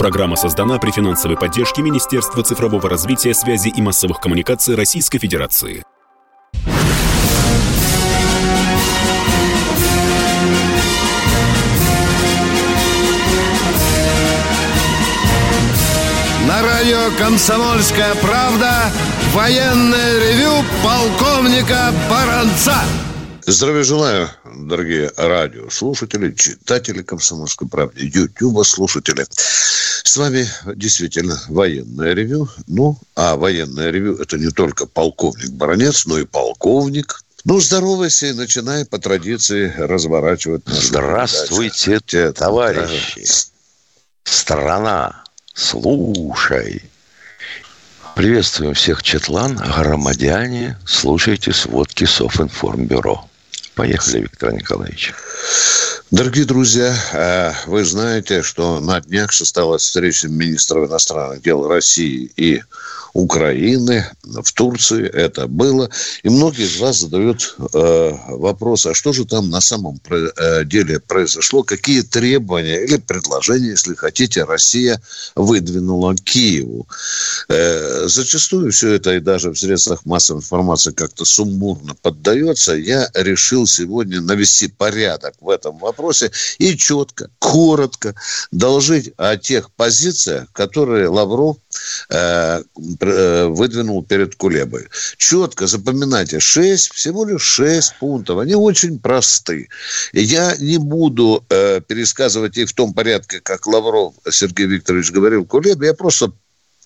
Программа создана при финансовой поддержке Министерства цифрового развития, связи и массовых коммуникаций Российской Федерации. На радио «Комсомольская правда» военное ревю полковника Баранца. Здравия желаю, дорогие радиослушатели, читатели «Комсомольской правды», ютуба слушатели. С вами действительно военное ревю. Ну, а военное ревю – это не только полковник Баранец, но и полковник ну, здоровайся и начинай по традиции разворачивать. Здравствуйте, передачу. товарищи. Страна, слушай. Приветствуем всех четлан, громадяне. Слушайте сводки Софинформбюро. Поехали, Виктор Николаевич. Дорогие друзья, э, вы знаете, что на днях состоялась встреча министров иностранных дел России и Украины, в Турции это было. И многие из вас задают э, вопрос, а что же там на самом э, деле произошло, какие требования или предложения, если хотите, Россия выдвинула Киеву. Э, зачастую все это и даже в средствах массовой информации как-то сумбурно поддается. Я решил сегодня навести порядок в этом вопросе и четко, коротко доложить о тех позициях, которые Лавров выдвинул перед Кулебой. Четко запоминайте, 6, всего лишь 6 пунктов. Они очень просты. И я не буду э, пересказывать их в том порядке, как Лавров Сергей Викторович говорил Кулебе. Я просто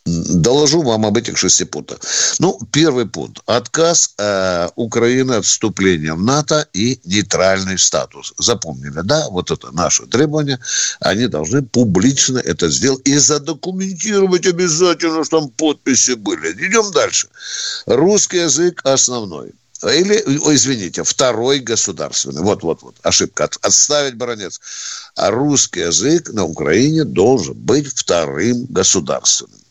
Доложу вам об этих шести пунктах. Ну, первый пункт. Отказ э, Украины от вступления в НАТО и нейтральный статус. Запомнили, да? Вот это наше требование. Они должны публично это сделать и задокументировать обязательно, что там подписи были. Идем дальше. Русский язык основной. Или, извините, второй государственный. Вот, вот, вот, ошибка. Отставить баронец. А русский язык на Украине должен быть вторым государственным.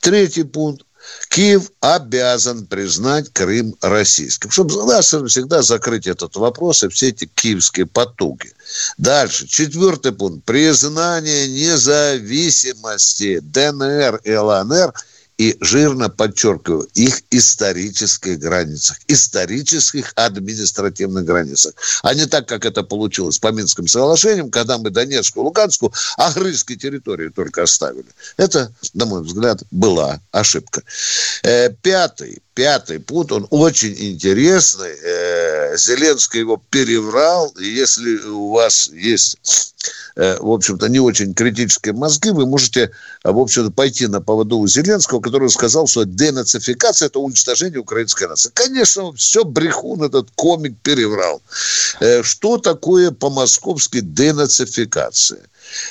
Третий пункт. Киев обязан признать Крым российским. Чтобы раз всегда закрыть этот вопрос и все эти киевские потуги. Дальше. Четвертый пункт. Признание независимости ДНР и ЛНР – и жирно подчеркиваю, их исторических границах, исторических административных границах. А не так, как это получилось по Минским соглашениям, когда мы Донецкую, Луганскую, агрызские территории только оставили. Это, на мой взгляд, была ошибка. Э, пятый, пятый пункт, он очень интересный. Э, Зеленский его переврал. И если у вас есть в общем-то, не очень критические мозги, вы можете, э, в общем-то, пойти на поводу у Зеленского, который сказал, что денацификация – это уничтожение украинской нации. Конечно, все брехун этот комик переврал. Э, что такое по-московски денацификация?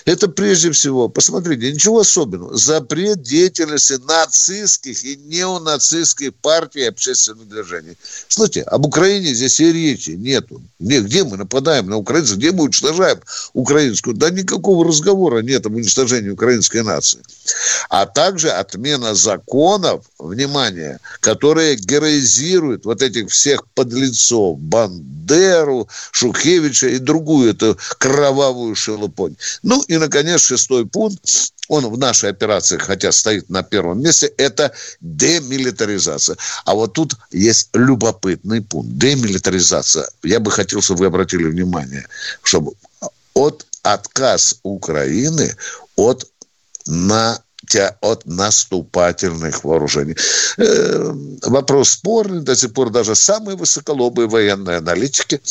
Это прежде всего, посмотрите, ничего особенного. Запрет деятельности нацистских и неонацистских партий и общественных движений. Слушайте, об Украине здесь и речи нету. Где мы нападаем на украинцев, где мы уничтожаем украинскую? Да никакого разговора нет об уничтожении украинской нации. А также отмена законов, внимание, которые героизируют вот этих всех подлецов, Бандеру, Шухевича и другую эту кровавую шелупонь. Ну и, наконец, шестой пункт, он в нашей операции, хотя стоит на первом месте, это демилитаризация. А вот тут есть любопытный пункт. Демилитаризация. Я бы хотел, чтобы вы обратили внимание, чтобы от отказ Украины от на от наступательных вооружений. Э, вопрос спорный, до сих пор даже самые высоколобые военные аналитики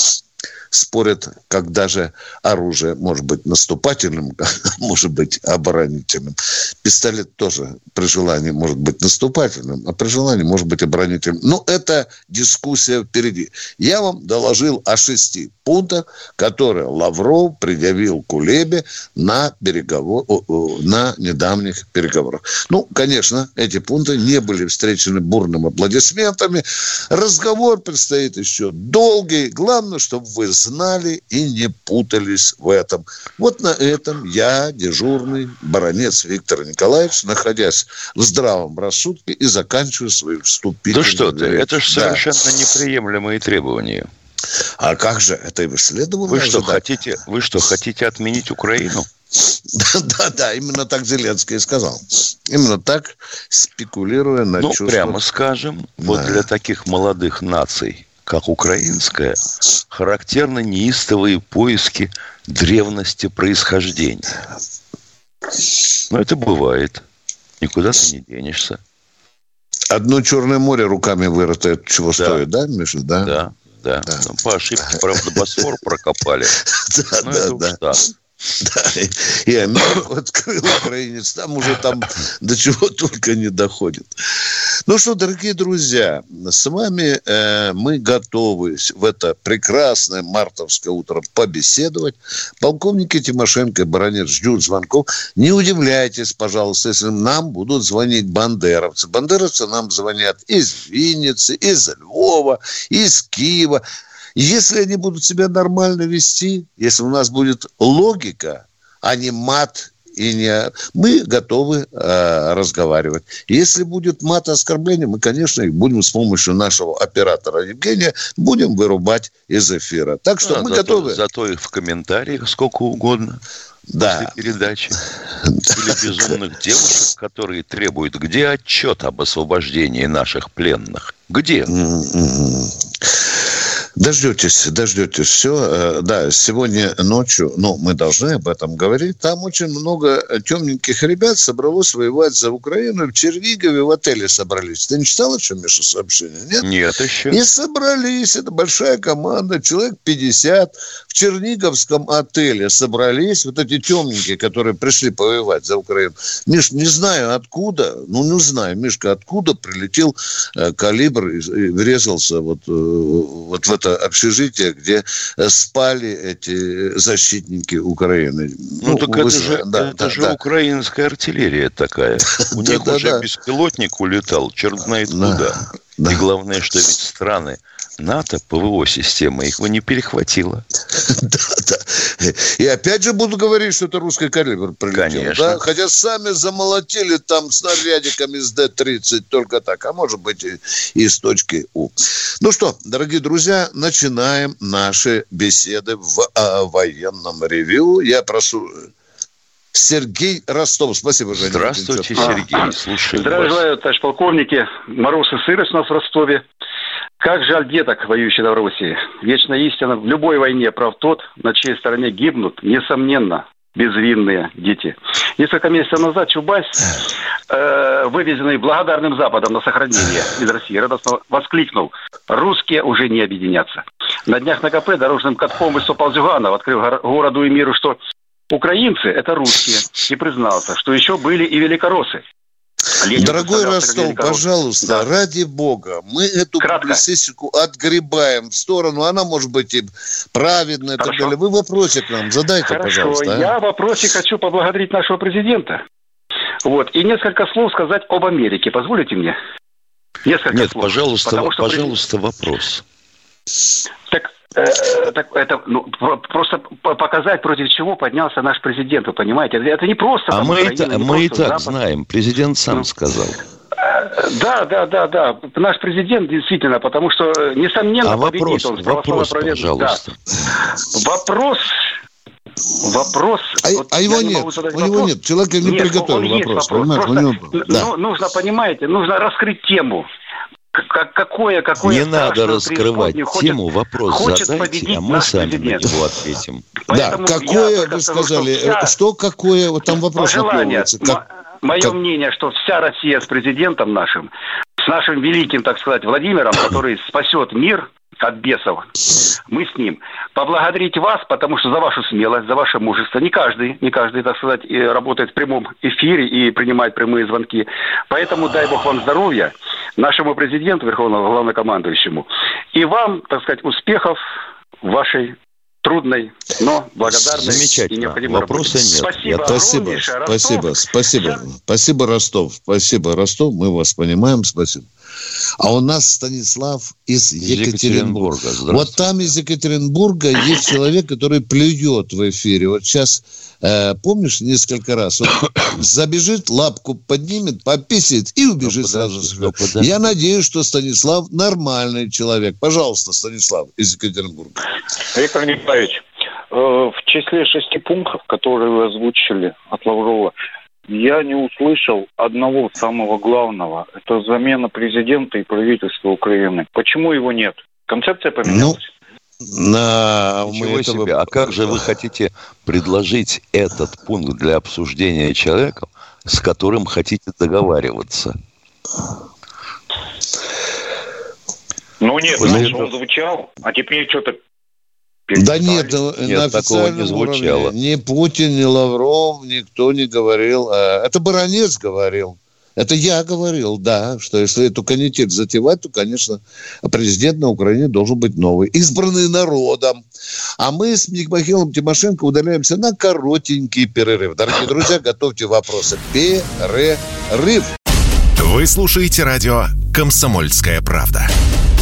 спорят, когда же оружие может быть наступательным, может быть оборонительным. Пистолет тоже при желании может быть наступательным, а при желании может быть оборонительным. Но это дискуссия впереди. Я вам доложил о шести пунктах, которые Лавров предъявил Кулебе на, переговор, на недавних переговорах. Ну, конечно, эти пункты не были встречены бурными аплодисментами. Разговор предстоит еще долгий. Главное, чтобы вы знали и не путались в этом. Вот на этом я, дежурный баронец Виктор Николаевич, находясь в здравом рассудке и заканчиваю свои вступительные... Да что ты, это же да. совершенно неприемлемые требования. А как же это и следовало вы что, хотите, вы что, хотите отменить Украину? Да, да, именно так Зеленский и сказал. Именно так, спекулируя на Ну, чувствах. прямо скажем, вот Да. для таких молодых наций, как украинская, характерны неистовые поиски древности происхождения. Но это бывает. Никуда ты не денешься. Одно Черное море руками вырыто, это чего Да. стоит, да, Миша? Да, Да, да. Да. Ну, по ошибке, правда, Босфор прокопали. да, Ну, да, да. Да, и- и Америку открыл украинец. Там уже там до чего только не доходит. Ну что, дорогие друзья, с вами э, мы готовы в это прекрасное мартовское утро побеседовать. Полковники Тимошенко и Баранец ждут звонков. Не удивляйтесь, пожалуйста, если нам будут звонить бандеровцы. Бандеровцы нам звонят из Винницы, из Львова, из Киева. Если они будут себя нормально вести, если у нас будет логика, а не мат и не... Мы готовы э, разговаривать. Если будет мат и оскорбление, мы, конечно, их будем с помощью нашего оператора Евгения будем вырубать из эфира. Так что А, мы зато, готовы. Зато их в комментариях сколько угодно Да. после передачи. Или безумных девушек, которые требуют, где отчет об освобождении наших пленных? Где? Дождетесь, дождетесь. Все, да, сегодня ночью, ну, мы должны об этом говорить, там очень много темненьких ребят собралось воевать за Украину. В Чернигове в отеле собрались. Ты не читал еще, Миша, сообщение? Нет? Нет еще. И собрались, это большая команда, человек 50 в Черниговском отеле собрались, вот эти темненькие, которые пришли повоевать за Украину. Миш, не знаю откуда, ну не знаю, Мишка, откуда прилетел э, калибр и, и врезался вот, э, вот в это общежитие, где э, спали эти защитники Украины. Ну, так вы это же, да, это да, же да. украинская артиллерия такая. У них уже беспилотник улетал, черт знает Да, куда. да. И главное, что ведь страны НАТО, ПВО-система, их не перехватила. Да, да. И опять же буду говорить, что это русский калибр прилетел. Конечно. Да? Хотя сами замолотили там снарядиками с Д-30 только так, а может быть и, и с точки У. Ну что, дорогие друзья, начинаем наши беседы в а, военном ревью. Я прошу Сергей Ростов. Спасибо, Женя. Здравствуйте. Сергей. Слушай Здравия вас. желаю, товарищ полковники. Мороз и сырость у нас в Ростове. Как жаль деток, воюющих в Новороссии. Вечная истина. В любой войне прав тот, на чьей стороне гибнут, несомненно, безвинные дети. Несколько месяцев назад Чубайс, э, вывезенный благодарным Западом на сохранение из России, радостно воскликнул, русские уже не объединятся. На днях на КП дорожным катком выступал Зюганов, открыв гор- городу и миру, что украинцы – это русские, и признался, что еще были и великороссы. Ленин Дорогой Ростов, пожалуйста, Да. ради бога, мы эту Кратко. публицистику отгребаем в сторону. Она может быть и праведная и так Хорошо. далее. Вы вопросик нам задайте, Хорошо, пожалуйста. а. я в вопросе хочу поблагодарить нашего президента. Вот, и несколько слов сказать об Америке. Позволите мне? Несколько Нет, слов. пожалуйста, Потому что пожалуйста, вопрос. Так, э, так это ну, про- просто показать, против чего поднялся наш президент, вы понимаете? Это, это не просто... А там мы, и, та- не мы и просто так Запад. знаем. Президент сам Ну. сказал. Э, Да, да, да, да. Наш президент действительно, потому что, несомненно, А победит вопрос, он с вопрос, пожалуйста. Да. Вопрос... Вопрос... А, вот а я его не нет, у него вопрос. нет. Человек не Нет, приготовил он есть вопрос. вопрос. понимаешь? У Просто, него- ну, да. нужно, понимаете, нужно раскрыть тему. Как- Какое, какое Не надо раскрывать преисподнее хочет- тему, вопрос хочет задайте, а мы сами президент. на него ответим. Да, Поэтому я какое, вы сказали, что вся- что какое, вот там вопрос пожелание. Как- мое как- мнение, что вся Россия с президентом нашим, с нашим великим, так сказать, Владимиром, который спасет мир от бесов, мы с ним. Поблагодарить вас, потому что за вашу смелость, за ваше мужество. Не каждый, не каждый, так сказать, и работает в прямом эфире и принимает прямые звонки. Поэтому дай Бог вам здоровья, нашему президенту, верховному главнокомандующему, и вам, так сказать, успехов в вашей трудной, но благодарной и Замечательно. необходимой Вопроса работе. нет. Спасибо, Я- Спасибо, Ростов. спасибо, спасибо, спасибо, Ростов, спасибо, Ростов, мы вас понимаем, спасибо. А у нас Станислав из Екатеринбурга. Екатеринбурга. Вот там из Екатеринбурга есть человек, который плюет в эфире. Вот сейчас, э, помнишь, несколько раз, он забежит, лапку поднимет, пописит и убежит Ну, сразу. подожди, с ну, подожди. Я надеюсь, что Станислав нормальный человек. Пожалуйста, Станислав из Екатеринбурга. Виктор Николаевич, в числе шести пунктов, которые вы озвучили от Лаврова, я не услышал одного самого главного. Это замена президента и правительства Украины. Почему его нет? Концепция поменялась. Ну, на... Ничего этого... себе. А как же вы хотите предложить этот пункт для обсуждения человеком, с которым хотите договариваться? Ну нет, раньше он звучал, а теперь что-то да нет, нет на официальном не звучало. Уровне ни Путин, ни Лавров, никто не говорил. А, это Баранец говорил. Это я говорил, да, что если эту канитель затевать, то, конечно, президент на Украине должен быть новый, избранный народом. А мы с Михаилом Тимошенко удаляемся на коротенький перерыв. Дорогие друзья, готовьте вопросы. Перерыв. Вы слушаете радио «Комсомольская правда».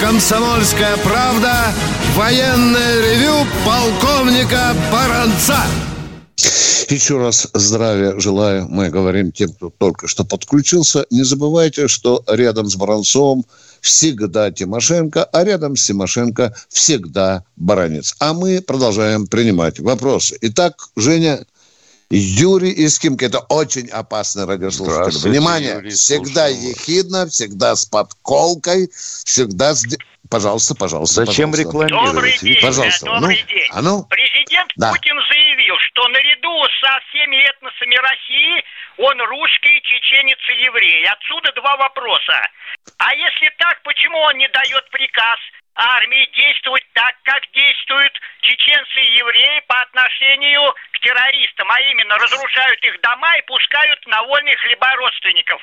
«Комсомольская правда» военное ревю полковника Баранца. Еще раз здравия желаю, мы говорим тем, кто только что подключился. Не забывайте, что рядом с Баранцовым всегда Тимошенко, а рядом с Тимошенко всегда Баранец. А мы продолжаем принимать вопросы. Итак, Женя, Юрий из Химки. Это очень опасный радиослушатель. Внимание, Юрий, всегда ехидно, всегда с подколкой, всегда с... Пожалуйста, пожалуйста. Зачем пожалуйста. рекламировать? Добрый день, пожалуйста. добрый ну, день. А ну? Президент да. Путин заявил, что наряду со всеми этносами России он русский, чеченец и еврей. Отсюда два вопроса. А если так, почему он не дает приказ армии действовать так, как действуют чеченцы и евреи по отношению к террористам, а именно разрушают их дома и пускают на вольные хлеба родственников.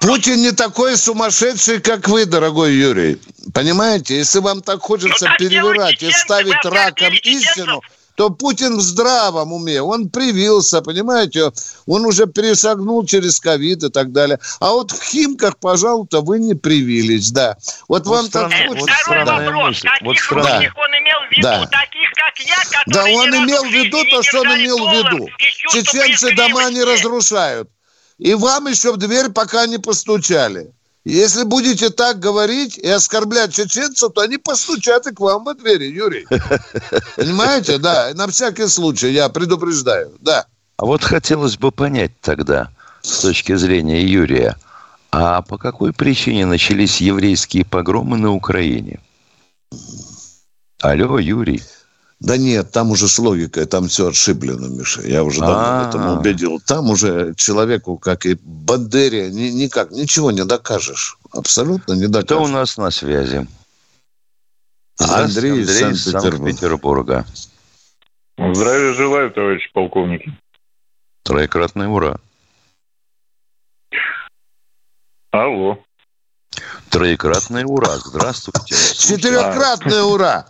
Путин не такой сумасшедший, как вы, дорогой Юрий. Понимаете, если вам так хочется ну, перевирать и ставить раком истину, то Путин в здравом уме. Он привился, понимаете? Он уже перешагнул через ковид и так далее. А вот в Химках, пожалуйста, вы не привились, да. Вот, вот вам так хочется. Второй да. вопрос. Каких вот русских да. он имел в виду? Да. Таких, как я, Да, он имел в виду то, что он имел в виду. Чеченцы дома не разрушают. И вам еще в дверь пока не постучали. Если будете так говорить и оскорблять чеченцев, то они постучат и к вам во двери, Юрий. Понимаете? Да, на всякий случай я предупреждаю, да. А вот хотелось бы понять тогда, с точки зрения Юрия, а по какой причине начались еврейские погромы на Украине? Алло, Юрий. Да нет, там уже с логикой, там все отшиблено, Миша. Я уже давно в этом убедил. Там уже человеку, как и Бандере, ни, никак, ничего не докажешь. Абсолютно не докажешь. Кто у нас на связи? Андрей, Андрей из Санкт-Петербурга. Здравия желаю, товарищ полковники. Троекратный ура. Алло. Троекратный ура. Здравствуйте. Четырехкратный ура.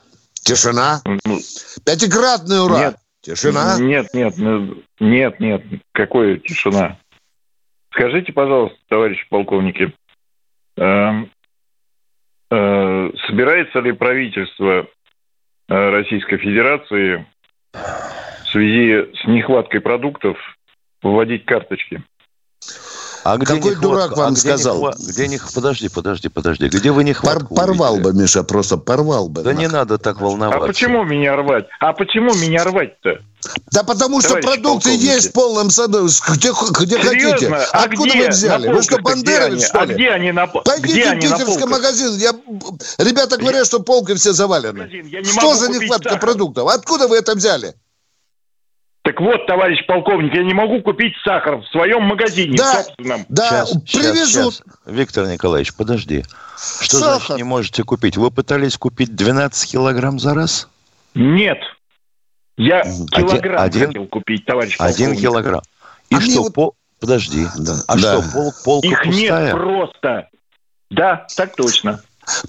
Тишина. Ну, Пятикратный ура. Нет. Тишина. Нет, нет, ну, нет, нет. Какой тишина? Скажите, пожалуйста, товарищи полковники, э, э, собирается ли правительство э, Российской Федерации в связи с нехваткой продуктов вводить карточки? А где Какой дурак вам а где сказал? нехва- Где них... Подожди, подожди, подожди. Где вы не Пор- порвал бы, Миша, просто порвал бы. Да не надо так А волноваться. почему меня рвать? А почему меня рвать-то? Да потому что Товарищи продукты полковники. есть в полном саду, где, где Серьезно? хотите. А Откуда где? вы взяли? Вы что, где бандеровец, что А ли? где они на по- Пойдите где в питерский полках? магазин. Я... Ребята говорят, что полки все завалены. Я не что могу за нехватка продуктов? Откуда вы это взяли? Так вот, товарищ полковник, я не могу купить сахар в своем магазине Да, собственном. Да, щас, привезут. щас. Виктор Николаевич, подожди. Что Сахар. значит не можете купить? Вы пытались купить 12 килограмм за раз? Нет. Я Один- килограмм один- хотел купить, товарищ Один полковник. килограмм. И А что, вот- пол... Подожди. Да, А да. что, пол, полка Их пустая? нет просто. Да, так точно.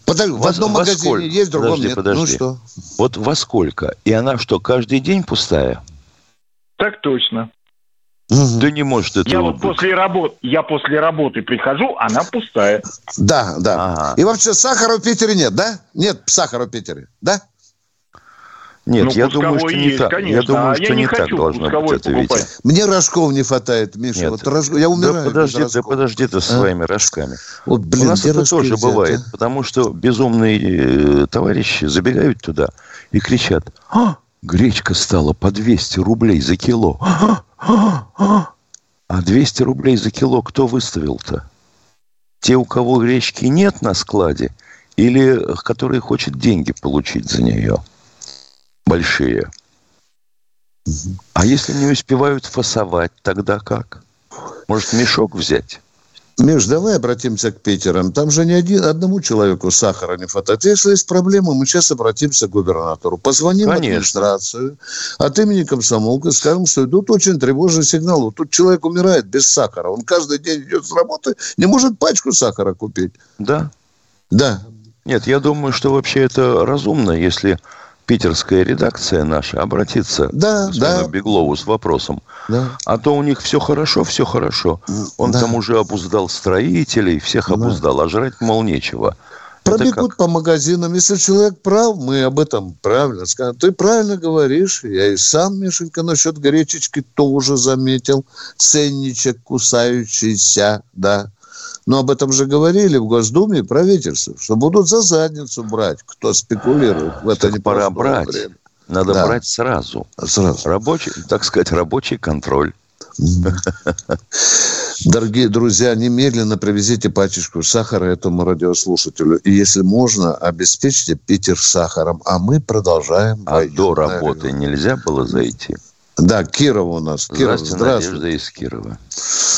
Подожди, в Во- одном во магазине сколько? есть, в другом Подожди, нет. подожди. Ну что? Вот во сколько? И она что, каждый день пустая? Так точно. Да не может Я этого вот быть. после работы, я после работы прихожу, она пустая. Да, да. Ага. И вообще сахара в Питере нет, да? Нет сахара в Питере, да? Нет, Ну, я думаю, что не есть, так. конечно. Я думаю, А что я не не так должно быть это, Витя. Мне рожков не хватает, Миша. Нет. Вот рожков- я умираю. Да подожди, да подожди ты со А? своими рожками. Вот, блин, У нас это тоже взять, бывает, а? потому что безумные э, товарищи забегают туда и кричат, а, гречка стала по 200 рублей за кило. А, а, а». А 200 рублей за кило кто выставил-то? Те, у кого гречки нет на складе, или которые хочет деньги получить за нее? Большие. А если не успевают фасовать, тогда как? Может, мешок взять? Миш, давай обратимся к Питерам. Там же ни один, одному человеку сахара не хватает. Если есть проблемы, мы сейчас обратимся к губернатору. Позвоним в Конечно. администрацию от имени комсомолка, скажем, что идут очень тревожные сигналы. Тут человек умирает без сахара. Он каждый день идет с работы, не может пачку сахара купить. Да. Да. Нет, я думаю, что вообще это разумно, если питерская редакция наша обратится Да, к да. Беглову с вопросом. Да. А то у них все хорошо, все хорошо. Он Да. там уже обуздал строителей, всех обуздал, а жрать, мол, нечего. Пробегут по магазинам. Если человек прав, мы об этом правильно скажем. Ты правильно говоришь. Я и сам, Мишенька, насчет гречечки тоже заметил. Ценничек кусающийся, да. Но об этом же говорили в Госдуме и правительстве, что будут за задницу брать, кто спекулирует в это Так пора брать. время. Надо Да. брать сразу. Сразу. Рабочий, так сказать, рабочий контроль. Дорогие друзья, немедленно привезите пачечку сахара этому радиослушателю. И если можно, обеспечьте Питер сахаром. А мы продолжаем. А до работы нельзя было зайти? Да, Кирова у нас. Киров, Здравствуйте, здравствуйте. Надежда из Кирова.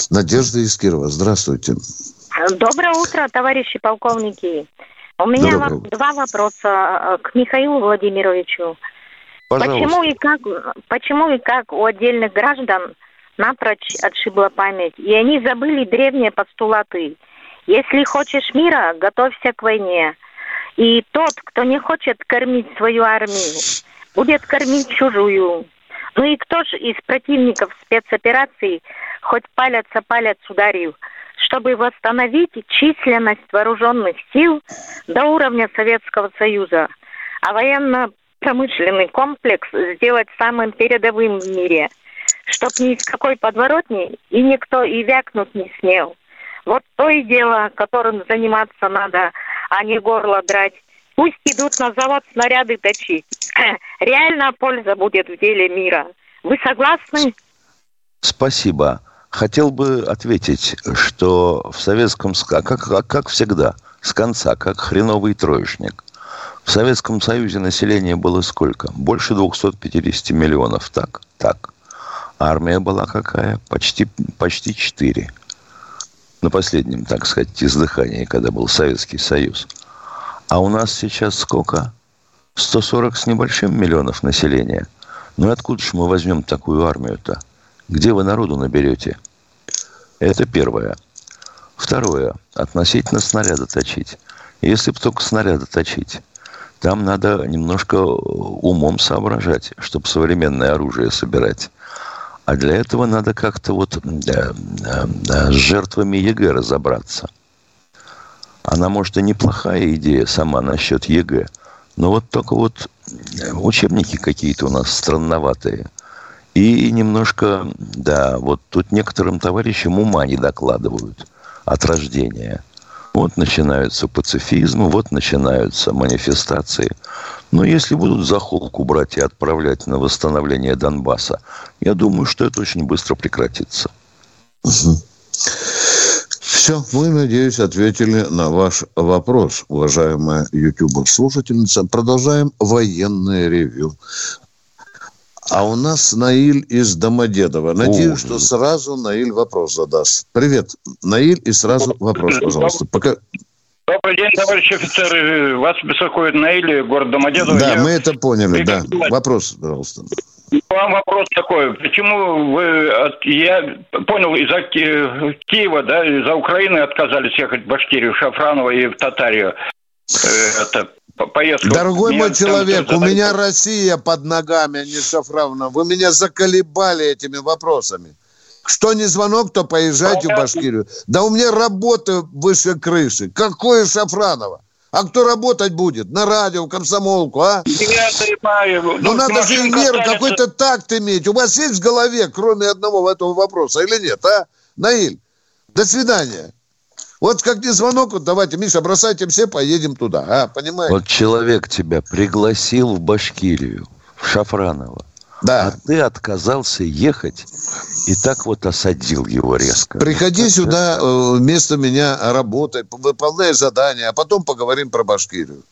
Надежда из Кирова, здравствуйте. Доброе утро, товарищи полковники. У меня Доброе во- два вопроса э, к Михаилу Владимировичу. Пожалуйста. Почему и как, почему и как у отдельных граждан напрочь отшибла память, и они забыли древние постулаты. Если хочешь мира, готовься к войне. И тот, кто не хочет кормить свою армию, будет кормить чужую. Ну и кто же из противников спецопераций хоть палец о палец ударил, чтобы восстановить численность вооруженных сил до уровня Советского Союза, а военно-промышленный комплекс сделать самым передовым в мире, чтоб ни из какой подворотни и никто и вякнуть не смел. Вот то и дело, которым заниматься надо, а не горло драть. Пусть идут на завод снаряды точить. Реальная польза будет в деле мира. Вы согласны? Спасибо. Хотел бы ответить, что в советском... ска- Как, как, как всегда, с конца, как хреновый троечник. В Советском Союзе население было сколько? Больше 250 миллионов. Так? Так. Армия была какая? Почти, почти 4. На последнем, так сказать, издыхании, когда был Советский Союз. А у нас сейчас сколько? 140 с небольшим миллионов населения. Ну и откуда же мы возьмем такую армию-то? Где вы народу наберете? Это первое. Второе. Относительно снаряда точить. Если бы только снаряда точить, там надо немножко умом соображать, чтобы современное оружие собирать. А для этого надо как-то вот э, э, э, с жертвами ЕГЭ разобраться. Она, может, и неплохая идея сама насчет ЕГЭ, но вот только вот э, учебники какие-то у нас странноватые. И немножко, да, вот тут некоторым товарищам ума не докладывают от рождения. Вот начинаются пацифизмы, вот начинаются манифестации. Но если будут за холку брать и отправлять на восстановление Донбасса, я думаю, что это очень быстро прекратится. Все, мы, надеюсь, ответили на ваш вопрос, уважаемая YouTube-слушательница. Продолжаем военное ревю. А у нас Наиль из Домодедова. Надеюсь, О, что сразу Наиль вопрос задаст. Привет, Наиль, и сразу вопрос, пожалуйста. Пока... Добрый день, товарищи офицеры. Вас беспокоит Наиль, город Домодедово. Да, Я... мы это поняли, да. Вопрос, пожалуйста. Вам вопрос такой. Почему вы... От... Я понял, из-за Киева, да, из-за Украины отказались ехать в Башкирию, Шафраново и в Татарию. Это поездку. Дорогой мой человек, у меня Россия под ногами, а не Шафрановна. Вы меня заколебали этими вопросами. Что не звонок, то поезжайте Понятно. в Башкирию. Да у меня работа выше крыши. Какое Шафранова? А кто работать будет? На радио, комсомолку, а? Я понимаю. Ну, ну надо же меру, какой-то такт иметь. У вас есть в голове, кроме одного этого вопроса, или нет, а? Наиль, до свидания. Вот как не звонок, вот давайте, Миша, бросайте все, поедем туда, а, понимаете? Вот человек тебя пригласил в Башкирию, в Шафраново. Да. А ты отказался ехать и так вот осадил его резко. Приходи как сюда? Э, вместо меня работай, выполняй задания, а потом поговорим про Башкирию.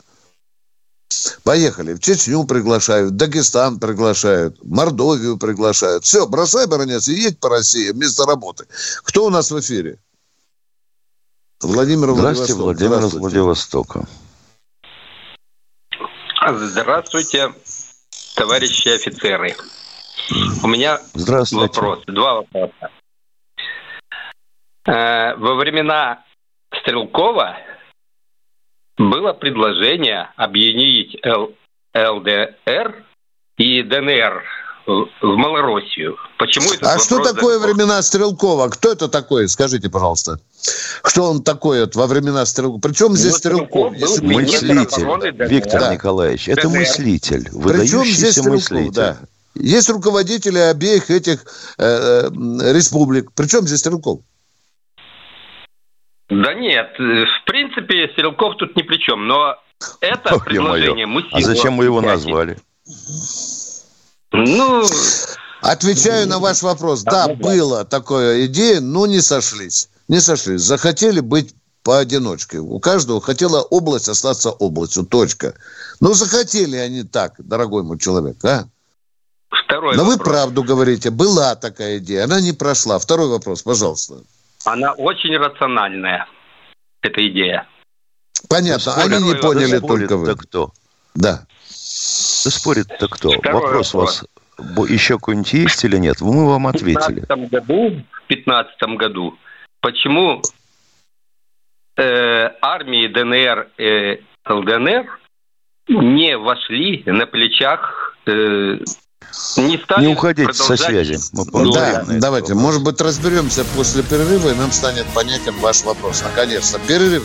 Поехали. В Чечню приглашают, Дагестан приглашают, Мордовию приглашают. Все, бросай, баронец, и едь по России вместо работы. Кто у нас в эфире? Владимир Здравствуйте, Владимир Здравствуйте. из Владивостока. Здравствуйте, товарищи офицеры. У меня вопрос, два вопроса. Э, во времена Стрелкова было предложение объединить ЛДР и ДНР в Малороссию. Почему это? А что такое закон? времена Стрелкова? Кто это такой? Скажите, пожалуйста. Что он такой вот во времена Стрелкова? Причем здесь ну, Стрелков? Если мыслитель, Виктор да. Николаевич. Это ДНР. мыслитель. Причем здесь Стрелков, мыслитель. Да. Есть руководители обеих этих э, э, республик. Причем здесь Стрелков? Да нет, в принципе, Стрелков тут ни при чем, но это Ох, предложение мы А зачем мы его назвали? Ну... Отвечаю на ваш вопрос. Да, была такая идея, но не сошлись. Не сошлись. Захотели быть поодиночке. У каждого хотела область остаться областью. Точка. Ну, захотели они так, дорогой мой человек, а? Второй Но вопрос. вы правду говорите. Была такая идея. Она не прошла. Второй вопрос, пожалуйста. Она очень рациональная, эта идея. Понятно. Они не поняли только вы. кто? Да. Спорит-то кто? Второй вопрос, вопрос у вас еще какой-нибудь есть или нет? Мы вам ответили. В 2015 году, в 2015 году почему э, армии ДНР и ЛДНР не вошли на плечах э, не, стали не уходите со связи. Мы да, давайте. Вопрос. Может быть, разберемся после перерыва, и нам станет понятен ваш вопрос. Наконец-то. Перерыв.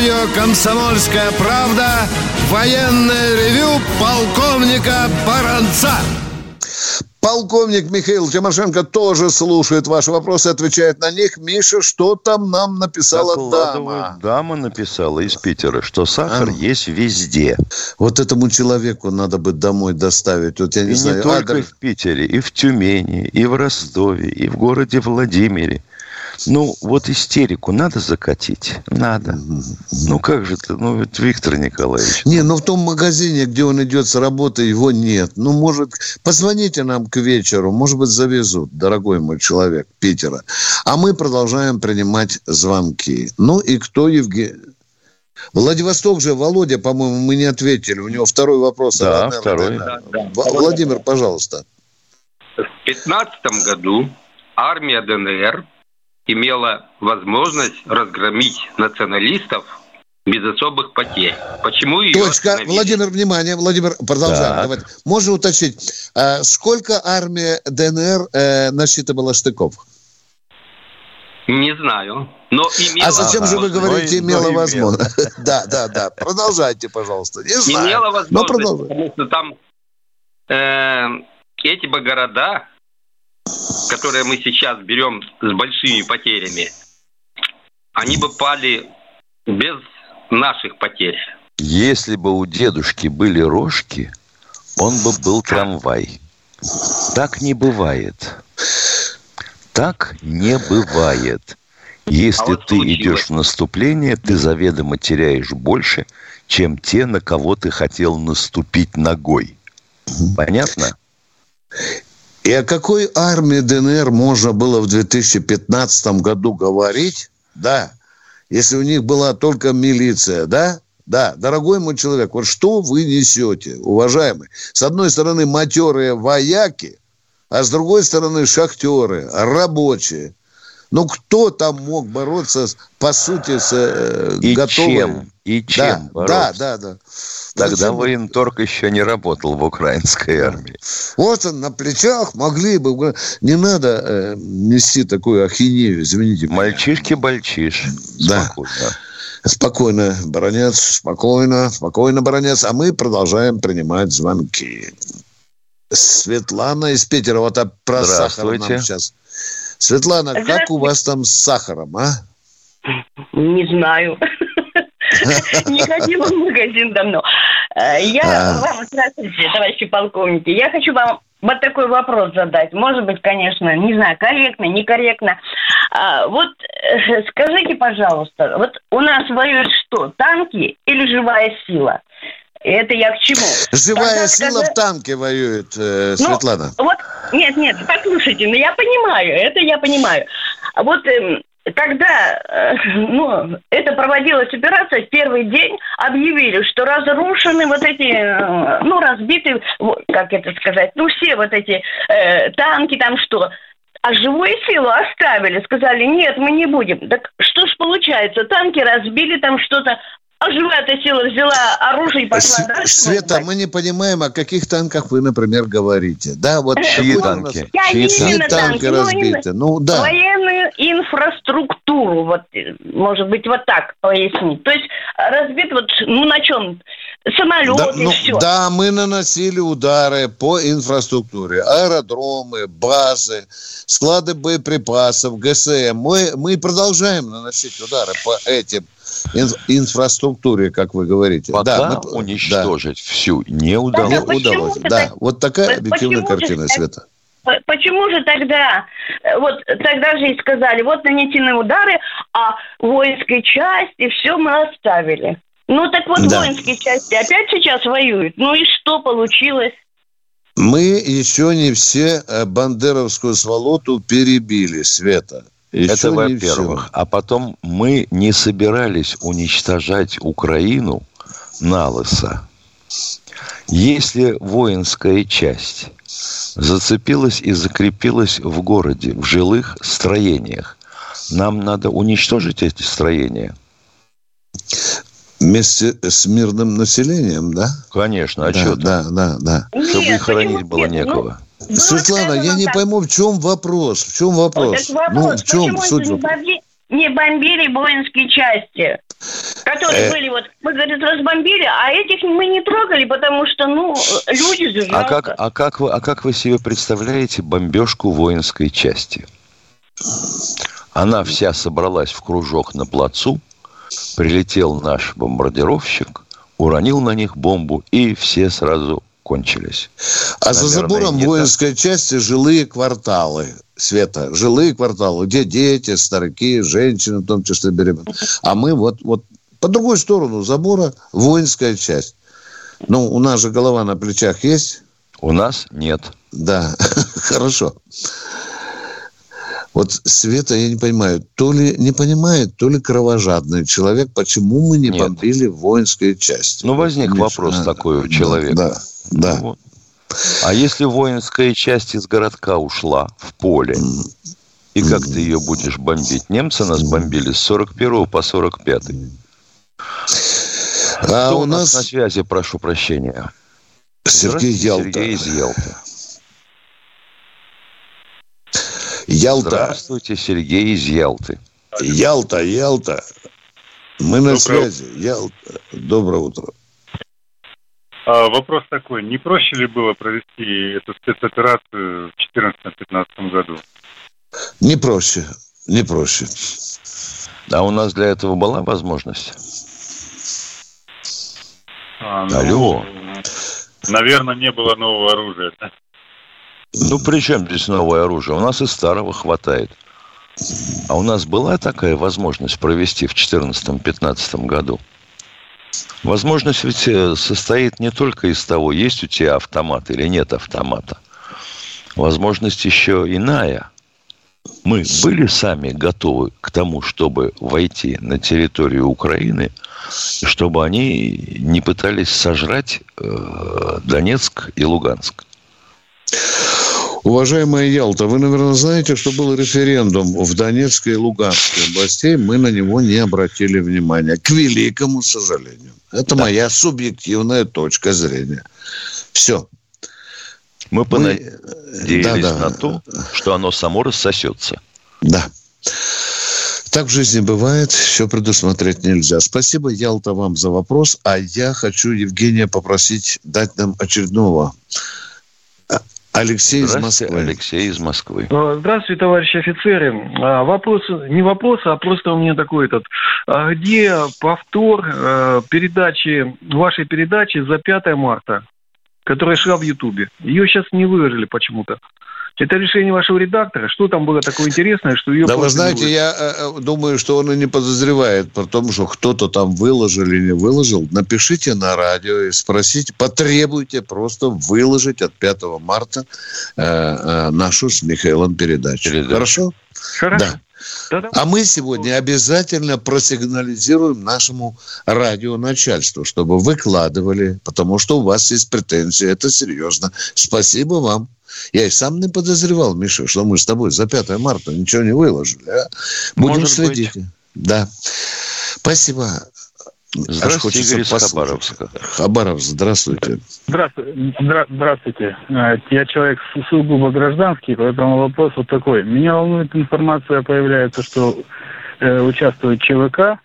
Радио «Комсомольская правда» военное ревю полковника Баранца. Полковник Михаил Тимошенко тоже слушает ваши вопросы, отвечает на них. Миша, что там нам написала дама? Дама написала из Питера, что сахар а. есть везде. Вот этому человеку надо бы домой доставить. Вот я не и знаю. не только адрес... в Питере, и в Тюмени, и в Ростове, и в городе Владимире. Ну, вот истерику надо закатить? Надо. Ну, как же это? Ну, это Виктор Николаевич. Не, ну в том магазине, где он идет с работы, его нет. Ну, может, позвоните нам к вечеру, может быть, завезут, дорогой мой человек Питера. А мы продолжаем принимать звонки. Ну, и кто, Евгений? Владивосток же, Володя, по-моему, мы не ответили. У него второй вопрос. Да, наверное, второй. Да, да. Владимир, пожалуйста. В 2015 году армия ДНР имела возможность разгромить националистов без особых потерь. Почему ее Точка. остановили? Владимир, внимание. Владимир, продолжаем. Так. Давайте. Можно уточнить, а сколько армия ДНР э, насчитывала штыков? Не знаю. Но имела, А зачем же вы говорите, Но и- имела но имела. возможность? Да, да, да. Продолжайте, пожалуйста. Не знаю. имела Ну, возможность, продолжай. потому что там э, эти бы города, которые мы сейчас берем с большими потерями, они бы пали без наших потерь. Если бы у дедушки были рожки, он бы был трамвай. Так не бывает. Так не бывает. Если А вот ты случилось. идешь в наступление, ты заведомо теряешь больше, чем те, на кого ты хотел наступить ногой. Понятно? И о какой армии ДНР можно было в 2015 году говорить? Да. Если у них была только милиция, да? Да, дорогой мой человек, вот что вы несете, уважаемый? С одной стороны, матерые вояки, а с другой стороны, шахтеры, рабочие. Ну, кто там мог бороться, по сути, с э, И готовой... чем? И чем да, да, бороться? да, да. Тогда Зачем? военторг еще не работал в украинской армии. Вот он на плечах могли бы... Не надо э, нести такую ахинею, извините. меня. Мальчишки-бальчиш. Да. Спокойно. Спокойно, баронец, спокойно, спокойно, баронец. А мы продолжаем принимать звонки. Светлана из Питера, вот а про сахар нам сейчас. Светлана, как у вас там с сахаром, а? Не знаю. Не ходила в магазин давно. Э, Я А. вам, здравствуйте, товарищи полковники, я хочу вам вот такой вопрос задать. Может быть, конечно, не знаю, корректно, некорректно. А, Вот э, скажите, пожалуйста, вот у нас воюют что, танки или живая сила? Это я к чему? Живая Тогда сила скажи- в танке воюет, э, Ну, Светлана. Вот, нет, нет, послушайте, ну я понимаю, это я понимаю. А Вот эм, когда э, ну, это проводилась операция, первый день объявили, что разрушены вот эти, э, ну, разбиты, как это сказать, ну, все вот эти э, танки там что. А живую силу оставили, сказали, нет, мы не будем. Так что ж получается, танки разбили там что-то, а живая эта сила взяла оружие и пошла С- дальше. Света, мы не понимаем, о каких танках вы, например, говорите. Да, вот Чьи какой у нас- танки? Я Чьи не Чьи именно танки ну, разбиты? именно Ну, да. Военную инфраструктуру, вот, э, может быть, вот так пояснить. То есть э, разбит вот, ну, на чем? Самолет Да, и ну, все. да, мы наносили удары по инфраструктуре. Аэродромы, базы, склады боеприпасов, ГСМ. Мы, мы продолжаем наносить удары по этим ин- инфраструктуре, как вы говорите. Пока да, мы- уничтожить всю не да, удалось. не удалось. Да, так- вот такая объективная почему же картина, так- Света. Почему же тогда, э, вот тогда же и сказали, вот нанесены удары, а воинской части все мы оставили. Ну так вот Да. воинские части опять сейчас воюют. Ну и что получилось? Мы еще не все э, бандеровскую сволоту перебили, Света. Еще Это во-первых. А потом мы не собирались уничтожать Украину на лысо. Если воинская часть зацепилась и закрепилась в городе, в жилых строениях, нам надо уничтожить эти строения. Вместе с мирным населением, да? Конечно, а да, что да, да, да. Чтобы Нет, их хоронить было нет? Ну, некого. Было Светлана, я не так. пойму, в чем вопрос? В чем вопрос? Так вопрос, ну, в чем почему суть не, вопроса? бомби- не бомбили воинские части? Которые Э. были вот, мы, говорит, разбомбили, а этих мы не трогали, потому что, ну, люди же А как, а, как вы, а как вы себе представляете бомбежку воинской части? Она вся собралась в кружок на плацу, прилетел наш бомбардировщик, уронил на них бомбу, и все сразу кончились. А за Наверное, забором не так. воинской части жилые кварталы. Света, жилые кварталы, где дети, старики, женщины, в том числе беременные. А мы вот, вот по другой сторону забора воинская часть. Ну, у нас же голова на плечах есть? У нас нет. Да, хорошо. Вот Света, я не понимаю, то ли не понимает, то ли кровожадный человек, почему мы не Нет. бомбили воинские части. Ну, возник Миша, вопрос а, такой у человека. Да, да. Вот. А если воинская часть из городка ушла в поле, И как ты ее будешь бомбить? Немцы нас бомбили с 41 по 45. А Кто у нас... на связи, прошу прощения? Сергей Ялта. Сергей из Ялты. Ялта. Здравствуйте, Сергей из Ялты. Ялта, Ялта. Мы на Доброе... связи. Ялта. Доброе утро. А, вопрос такой. Не проще ли было провести эту спецоперацию в 2014-2015 году? Не проще. Не проще. А у нас для этого была возможность? А, ну, Алло. Наверное, не было нового оружия. Ну, при чем здесь новое оружие? У нас и старого хватает. А у нас была такая возможность провести в 2014-2015 году? Возможность ведь э, состоит не только из того, есть у тебя автомат или нет автомата. Возможность еще иная. Мы были сами готовы к тому, чтобы войти на территорию Украины, чтобы они не пытались сожрать э, Донецк и Луганск. Уважаемая Ялта, вы, наверное, знаете, что был референдум в Донецкой и Луганской областей. Мы на него не обратили внимания. К великому сожалению. Это да. моя субъективная точка зрения. Все. Мы понадеялись да, да. на то, что оно само рассосется. Да. Так в жизни бывает, все предусмотреть нельзя. Спасибо, Ялта, вам за вопрос. А я хочу Евгения попросить дать нам очередного Алексей из Москвы. Алексей из Москвы. Э, здравствуйте, товарищи офицеры. А, вопрос, не вопрос, а просто у меня такой этот. А где повтор э, передачи, вашей передачи за 5 марта, которая шла в Ютубе? Ее сейчас не выложили почему-то. Это решение вашего редактора. Что там было такое интересное, что ее... Да вы знаете, я э, э, думаю, что он и не подозревает про то, что кто-то там выложил или не выложил. Напишите на радио и спросите, потребуйте просто выложить от 5 марта э, э, нашу с Михаилом передачу. Передачу. Хорошо? Хорошо. Да. А мы сегодня обязательно просигнализируем нашему радионачальству, чтобы выкладывали, потому что у вас есть претензии. Это серьезно. Спасибо вам. Я и сам не подозревал, Миша, что мы с тобой за 5 марта ничего не выложили. А? Будем Может следить. Быть. Да. Спасибо. Здравствуйте, Игорь из Хабаровска. Хабаровск, здравствуйте. Здравствуйте. здравствуйте. А, я человек сугубо гражданский, поэтому вопрос вот такой. Меня волнует информация, появляется, что э, участвует ЧВК,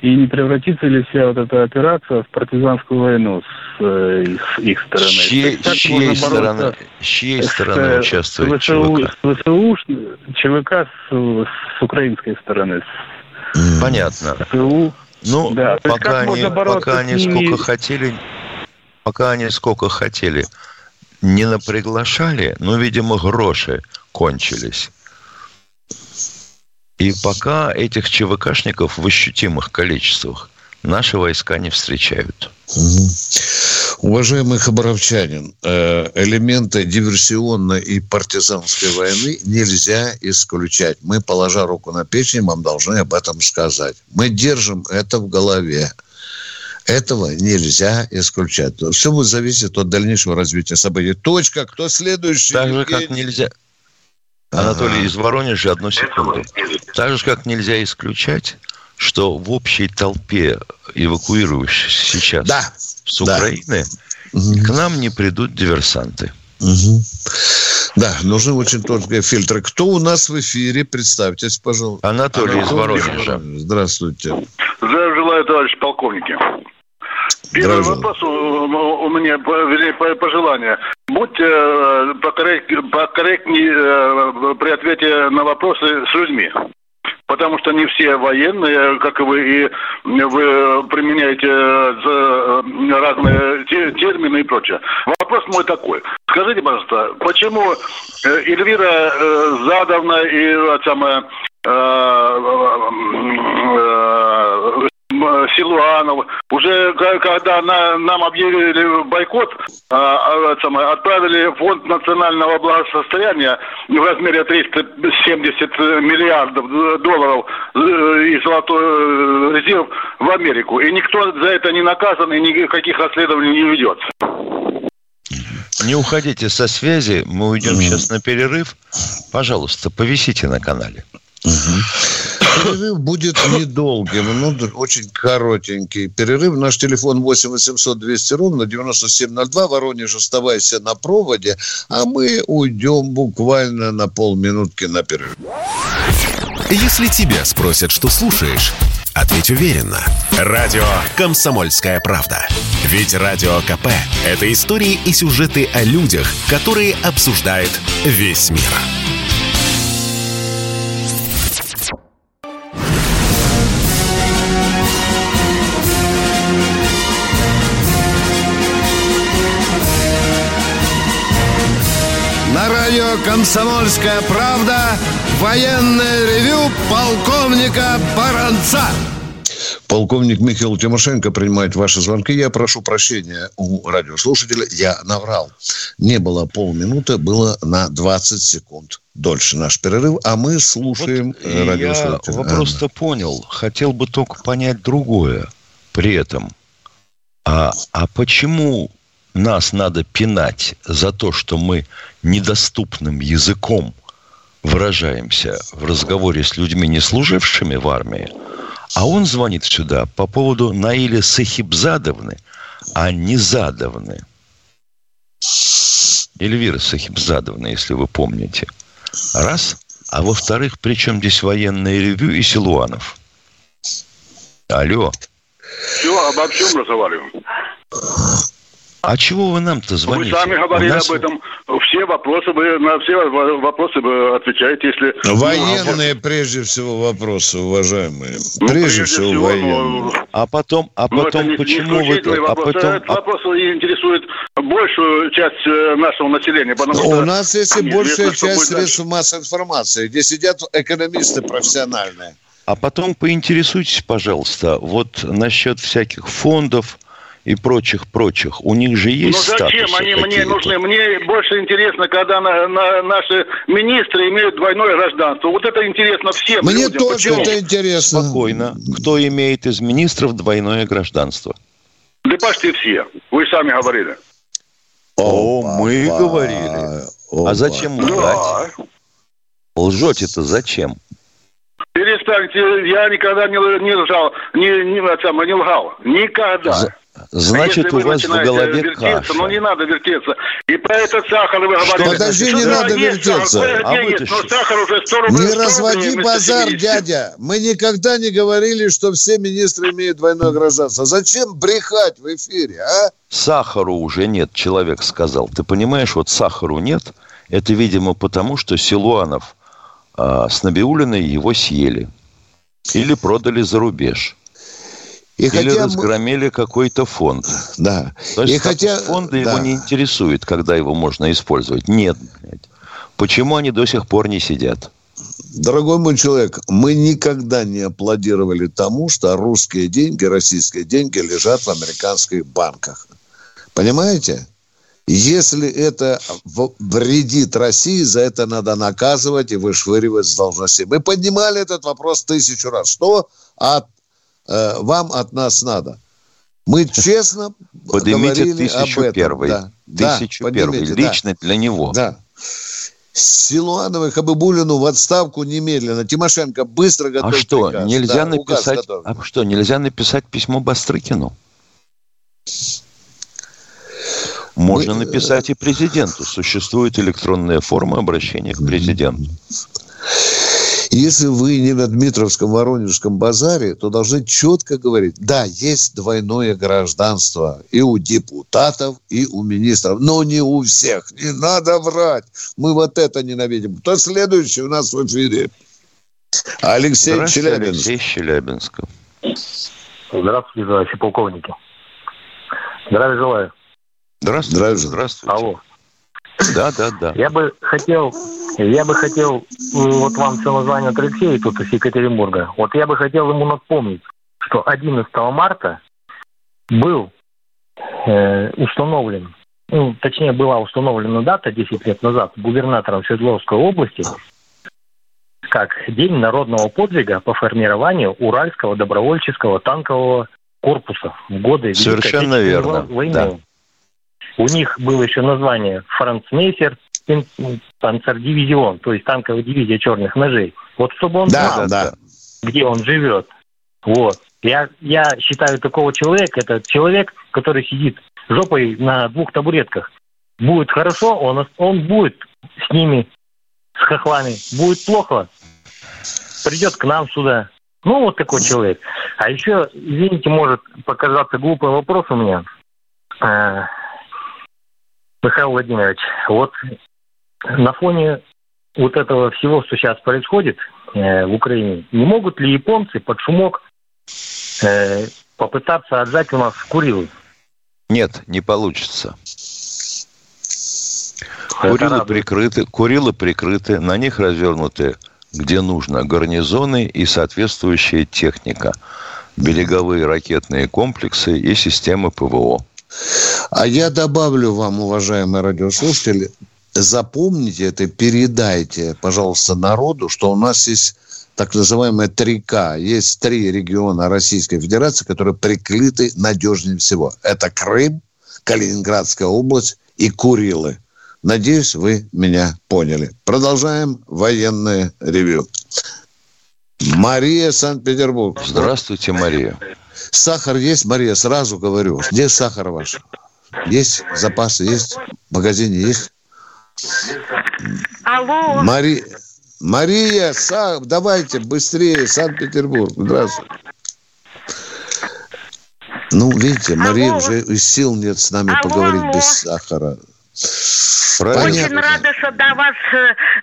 и не превратится ли вся вот эта операция в партизанскую войну с, э, с их стороны? Чьей, есть, чьей стороны, с чьей стороны э, участвует ВСУ, ЧВК? С ВСУ, ЧВК с, с украинской стороны. Понятно. ВСУ. Ну, да. пока, они, пока они сколько хотели, пока они сколько хотели, не наприглашали, но, видимо, гроши кончились. И пока этих ЧВКшников в ощутимых количествах наши войска не встречают. Уважаемый хабаровчанин, э, элементы диверсионной и партизанской войны нельзя исключать. Мы, положа руку на печень, вам должны об этом сказать. Мы держим это в голове. Этого нельзя исключать. Все будет зависеть от дальнейшего развития событий. Точка. Кто следующий? Так же, как нельзя, Анатолий ага. из Воронежа, одну секунду. Так же, как нельзя исключать, что в общей толпе эвакуирующихся сейчас да. С Украины да. к нам не придут диверсанты. Угу. Да, нужны очень тонкие фильтры. Кто у нас в эфире? Представьтесь, пожалуйста. Анатолий, Анатолий из Воронежа. Здравствуйте. Здравия желаю, товарищ полковники. Первый Дрожу. вопрос у, меня, вернее, пожелание. Будьте э, покорректнее э, при ответе на вопросы с людьми. Потому что не все военные, как вы, и вы применяете э, разные термины и прочее. Вопрос мой такой. Скажите, пожалуйста, почему Эльвира Задовна и самое, Силуанов. Уже когда на, нам объявили бойкот, а, а, отправили фонд национального благосостояния в размере 370 миллиардов долларов э, и золотой э, резерв в Америку. И никто за это не наказан, и никаких расследований не ведется. Не уходите со связи, мы уйдем mm. сейчас на перерыв. Пожалуйста, повисите на канале. Перерыв будет недолгим, но очень коротенький. Перерыв. Наш телефон 8 800 200 ровно 9702. Воронеж, оставайся на проводе, а мы уйдем буквально на полминутки на перерыв. Если тебя спросят, что слушаешь, ответь уверенно. Радио «Комсомольская правда». Ведь Радио КП – это истории и сюжеты о людях, которые обсуждает весь мир. Радио «Комсомольская правда» военное ревю полковника Баранца. Полковник Михаил Тимошенко принимает ваши звонки. Я прошу прощения у радиослушателя. Я наврал. Не было полминуты, было на 20 секунд дольше наш перерыв, а мы слушаем вот э, радиослушателя. Я вопрос-то понял. Хотел бы только понять другое при этом. А, а почему нас надо пинать за то, что мы недоступным языком выражаемся в разговоре с людьми, не служившими в армии, а он звонит сюда по поводу Наили Сахибзадовны, а не Задовны. Эльвира Сахибзадовна, если вы помните. Раз. А во-вторых, при чем здесь военное ревю и Силуанов? Алло. Все, обо всем разговариваем. А чего вы нам-то звоните? Вы сами говорили нас... об этом. Все вопросы вы на все вопросы вы отвечаете, если военные прежде всего вопросы, уважаемые. Ну, прежде, прежде всего, всего военные. Ну, а потом, а потом не, почему не вы? Вопрос. А потом, Этот а... вопрос интересует большую часть э, нашего населения. Потому что У нас есть и большая часть средств массовой информации, где сидят экономисты профессиональные. А потом поинтересуйтесь, пожалуйста, вот насчет всяких фондов, и прочих-прочих. У них же есть Ну зачем они мне нужны? Мне больше интересно, когда на, на, наши министры имеют двойное гражданство. Вот это интересно всем Мне людям. тоже Почему? это интересно. Спокойно. Кто имеет из министров двойное гражданство? Да почти все. Вы сами говорили. О, мы говорили. А зачем лгать? Да. Лжете-то зачем? Перестаньте, я никогда не, не лжал, не, не, не лгал. Никогда. За, Значит, у вас в голове вертеться, каша. Но не надо вертеться. И про этот сахар вы говорите. Подожди, что не надо вертеться. Сахар, а есть, но сахар уже 100 рублей. Не разводи базар, дядя. Мы никогда не говорили, что все министры имеют двойное гражданство. Зачем брехать в эфире, а? Сахару уже нет, человек сказал. Ты понимаешь, вот сахару нет. Это, видимо, потому, что Силуанов а, с Набиулиной его съели. Или продали за рубеж. И Или хотя разгромили какой-то фонд. Да. То есть и хотя... фонда да. его не интересует, когда его можно использовать. Нет. Почему они до сих пор не сидят? Дорогой мой человек, мы никогда не аплодировали тому, что русские деньги, российские деньги лежат в американских банках. Понимаете? Если это вредит России, за это надо наказывать и вышвыривать с должностей. Мы поднимали этот вопрос тысячу раз. Что от э, вам от нас надо. Мы честно Поднимите говорили тысячу об этом. первый. Да. Тысячу да, первый. Лично да. для него. Да. Силуановой Хабыбулину в отставку немедленно. Тимошенко быстро готовит А что, приказ. нельзя да, написать... А что, нельзя написать письмо Бастрыкину? Можно Мы... написать и президенту. Существует электронная форма обращения к президенту. Если вы не на Дмитровском Воронежском базаре, то должны четко говорить, да, есть двойное гражданство и у депутатов, и у министров, но не у всех. Не надо врать. Мы вот это ненавидим. Кто следующий у нас в эфире? Алексей Челябинск. Алексей Челябинск. Здравствуйте, товарищи полковники. Здравия желаю. Здравствуйте. Здравствуйте. Алло. Да, да, да. Я бы хотел, я бы хотел, вот вам все название Алексей тут из Екатеринбурга, вот я бы хотел ему напомнить, что 11 марта был э, установлен, ну, точнее была установлена дата 10 лет назад губернатором Свердловской области как День народного подвига по формированию Уральского добровольческого танкового корпуса в годы Совершенно Великой верно. войны. Да. У них было еще название Францмейсер, панцердивизион, то есть танковая дивизия черных ножей. Вот чтобы он да, знал, да. где он живет. Вот. Я, я считаю такого человека, это человек, который сидит жопой на двух табуретках. Будет хорошо, он, он будет с ними, с хохлами. Будет плохо, придет к нам сюда. Ну, вот такой человек. А еще, извините, может показаться глупый вопрос у меня. Михаил Владимирович, вот на фоне вот этого всего, что сейчас происходит э, в Украине, не могут ли японцы под шумок э, попытаться отжать у нас Курилы? Нет, не получится. Курилы прикрыты, Курилы прикрыты, на них развернуты, где нужно, гарнизоны и соответствующая техника, береговые ракетные комплексы и системы ПВО. А я добавлю вам, уважаемые радиослушатели, запомните это, передайте, пожалуйста, народу, что у нас есть так называемая 3К. Есть три региона Российской Федерации, которые прикрыты надежнее всего. Это Крым, Калининградская область и Курилы. Надеюсь, вы меня поняли. Продолжаем военное ревю. Мария, Санкт-Петербург. Здравствуйте, Мария. Сахар есть, Мария, сразу говорю. Где сахар ваш? Есть запасы, есть в магазине, есть? Алло. Мари... Мария, Са... давайте быстрее, Санкт-Петербург. Здравствуйте. Ну, видите, Мария Алло. уже и сил нет с нами Алло, поговорить алло. без сахара. Очень Понятно. рада, что до вас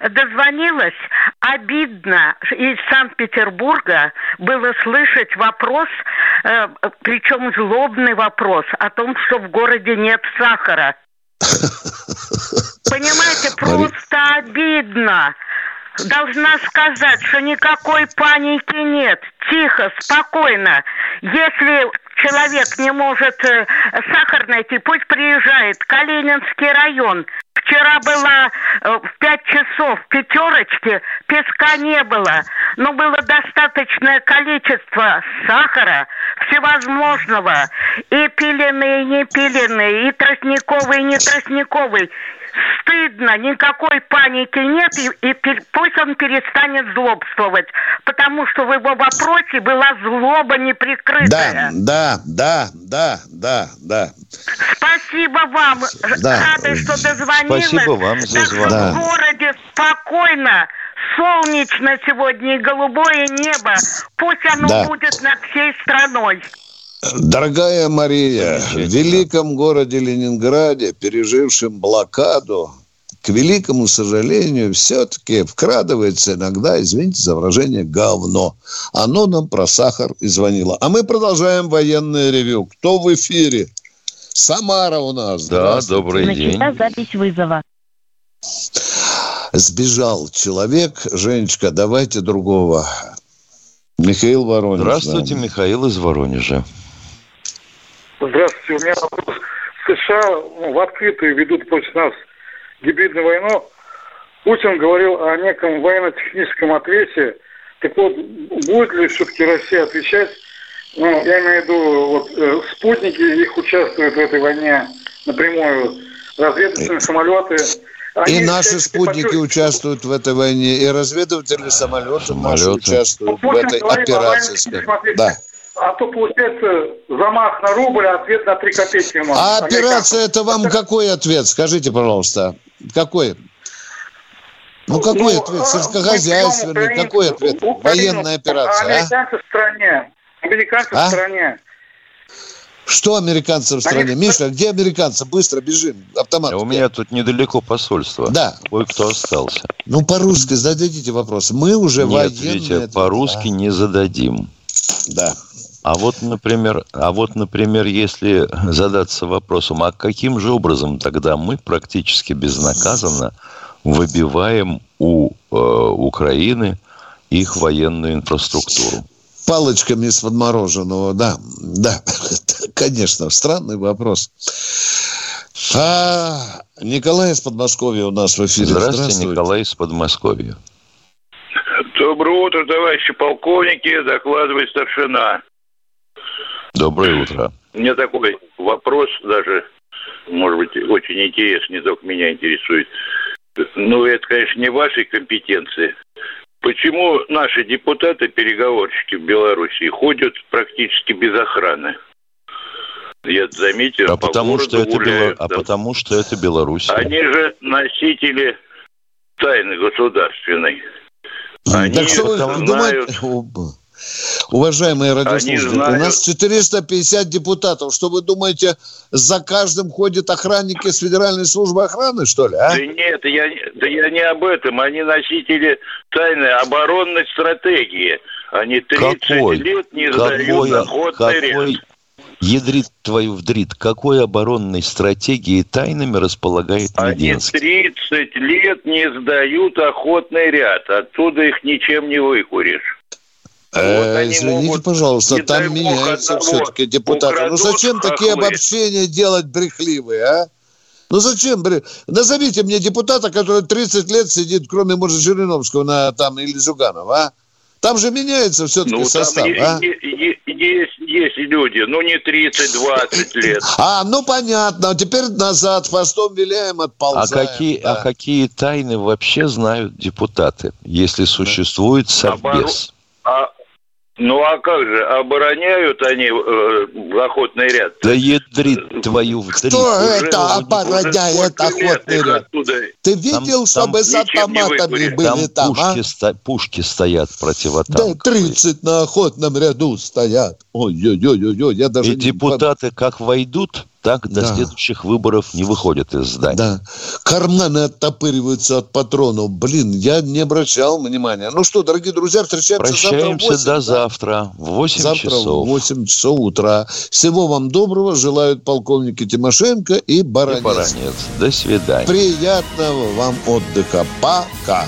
э, дозвонилась. Обидно из Санкт-Петербурга было слышать вопрос, э, причем злобный вопрос, о том, что в городе нет сахара. Понимаете, просто обидно. Должна сказать, что никакой паники нет. Тихо, спокойно. Если человек не может э, сахар найти, пусть приезжает. Калининский район. Вчера была э, в пять часов в пятерочке, песка не было. Но было достаточное количество сахара, всевозможного. И пиленый, и не пиленый, и тростниковый, и не тростниковый. Стыдно, никакой паники нет, и, и пер- пусть он перестанет злобствовать, потому что в его вопросе была злоба неприкрытая. Да, да, да, да, да, да. Спасибо вам. Да. Рада, что дозвонилась. Спасибо вам за Так что звонок. Да. В городе спокойно, солнечно сегодня и голубое небо. Пусть оно Да. будет над всей страной. Дорогая Мария, в великом городе Ленинграде, пережившем блокаду, к великому сожалению, все-таки вкрадывается иногда, извините за выражение, говно. Оно нам про сахар и звонило. А мы продолжаем военное ревю. Кто в эфире? Самара у нас. Да, добрый день. запись вызова. Сбежал человек. Женечка, давайте другого. Михаил Воронеж. Здравствуйте. Михаил из Воронежа. Здравствуйте, у меня вопрос. США ну, в открытую ведут против нас гибридную войну. Путин говорил о неком военно-техническом ответе. Так вот, будет ли все-таки Россия отвечать? Ну, я имею в виду, вот, э, спутники, их участвуют в этой войне напрямую. Разведывательные самолеты. И Они наши всячески спутники участвуют в этой войне, и разведыватели самолеты, наши Самолеты. участвуют в Путин этой операции. Да. А то получается замах на рубль, а ответ на три копейки. ему. А операция это вам какой ответ? Скажите, пожалуйста. Какой? Ну, какой Ну, ответ? а, Сельскохозяйственный. берем Какой ответ? Украину, Военная А операция, а? американцы в стране. Американцы А? в стране. Что американцы в стране? Миша, где американцы? Быстро бежим. Автомат. А у меня тут недалеко посольство. Да. Кое-кто остался. Ну, по-русски зададите вопрос. Мы уже Нет, военные. Витя, по-русски не зададим. Да. А вот, например, а вот, например, если задаться вопросом, а каким же образом тогда мы практически безнаказанно выбиваем у э, Украины их военную инфраструктуру? Палочками из подмороженного, да. Да, конечно, странный вопрос. А, Николай из Подмосковья у нас в эфире. Здравствуйте, Николай из Подмосковья. Доброе утро, товарищи полковники, докладывает старшина. Доброе утро. У меня такой вопрос даже, может быть, очень интересный, только меня интересует. ну, это, конечно, не вашей компетенции. Почему наши депутаты-переговорщики в Беларуси ходят практически без охраны? Я заметил, а потому что это гуляют, Бело... а потому что это Беларусь. Они же носители тайны государственной. Они так что вы знают... думаете, уважаемые радиослушатели, знают... у нас 450 депутатов. Что вы думаете, за каждым ходят охранники с Федеральной службы охраны, что ли? А? Да нет, я, да я не об этом. Они носители тайной оборонной стратегии. Они 30 какой? лет не сдают охотный какой, ряд. Ядрит твою вдрит. Какой оборонной стратегией тайнами располагает Мединск? Они 30 лет не сдают охотный ряд. Оттуда их ничем не выкуришь. Э, вот извините, могут, пожалуйста, там меняются все-таки депутаты. Ну зачем такие обобщения делать брехливые, а? Ну зачем? Назовите мне депутата, который 30 лет сидит, кроме, может, Жириновского на, там, или Зюганова, а? Там же меняется все-таки ну, состав, а? Есть, есть люди, ну не 30-20 лет. А, ну понятно. Теперь назад, хвостом виляем, отползаем. А какие, да. а какие тайны вообще знают депутаты, если существует совбез? А, ну а как же, обороняют они э, охотный ряд? Да ядрит твою вдрит. Кто уже, это обороняет охотный ряд? Оттуда... Ты видел, там, чтобы там с автоматами были там? Там пушки, а? сто, пушки стоят противотанковые. Да 30 на охотном ряду стоят. Ой-ой-ой, я даже... И не... депутаты как войдут, так до да. следующих выборов не выходят из здания. Да. Карманы оттопыриваются от патронов. Блин, я не обращал внимания. Ну что, дорогие друзья, встречаемся Прощаемся завтра в 8, до да? завтра в 8 завтра часов. в 8 часов утра. Всего вам доброго. Желают полковники Тимошенко и Баранец. И Баранец. До свидания. Приятного вам отдыха. Пока.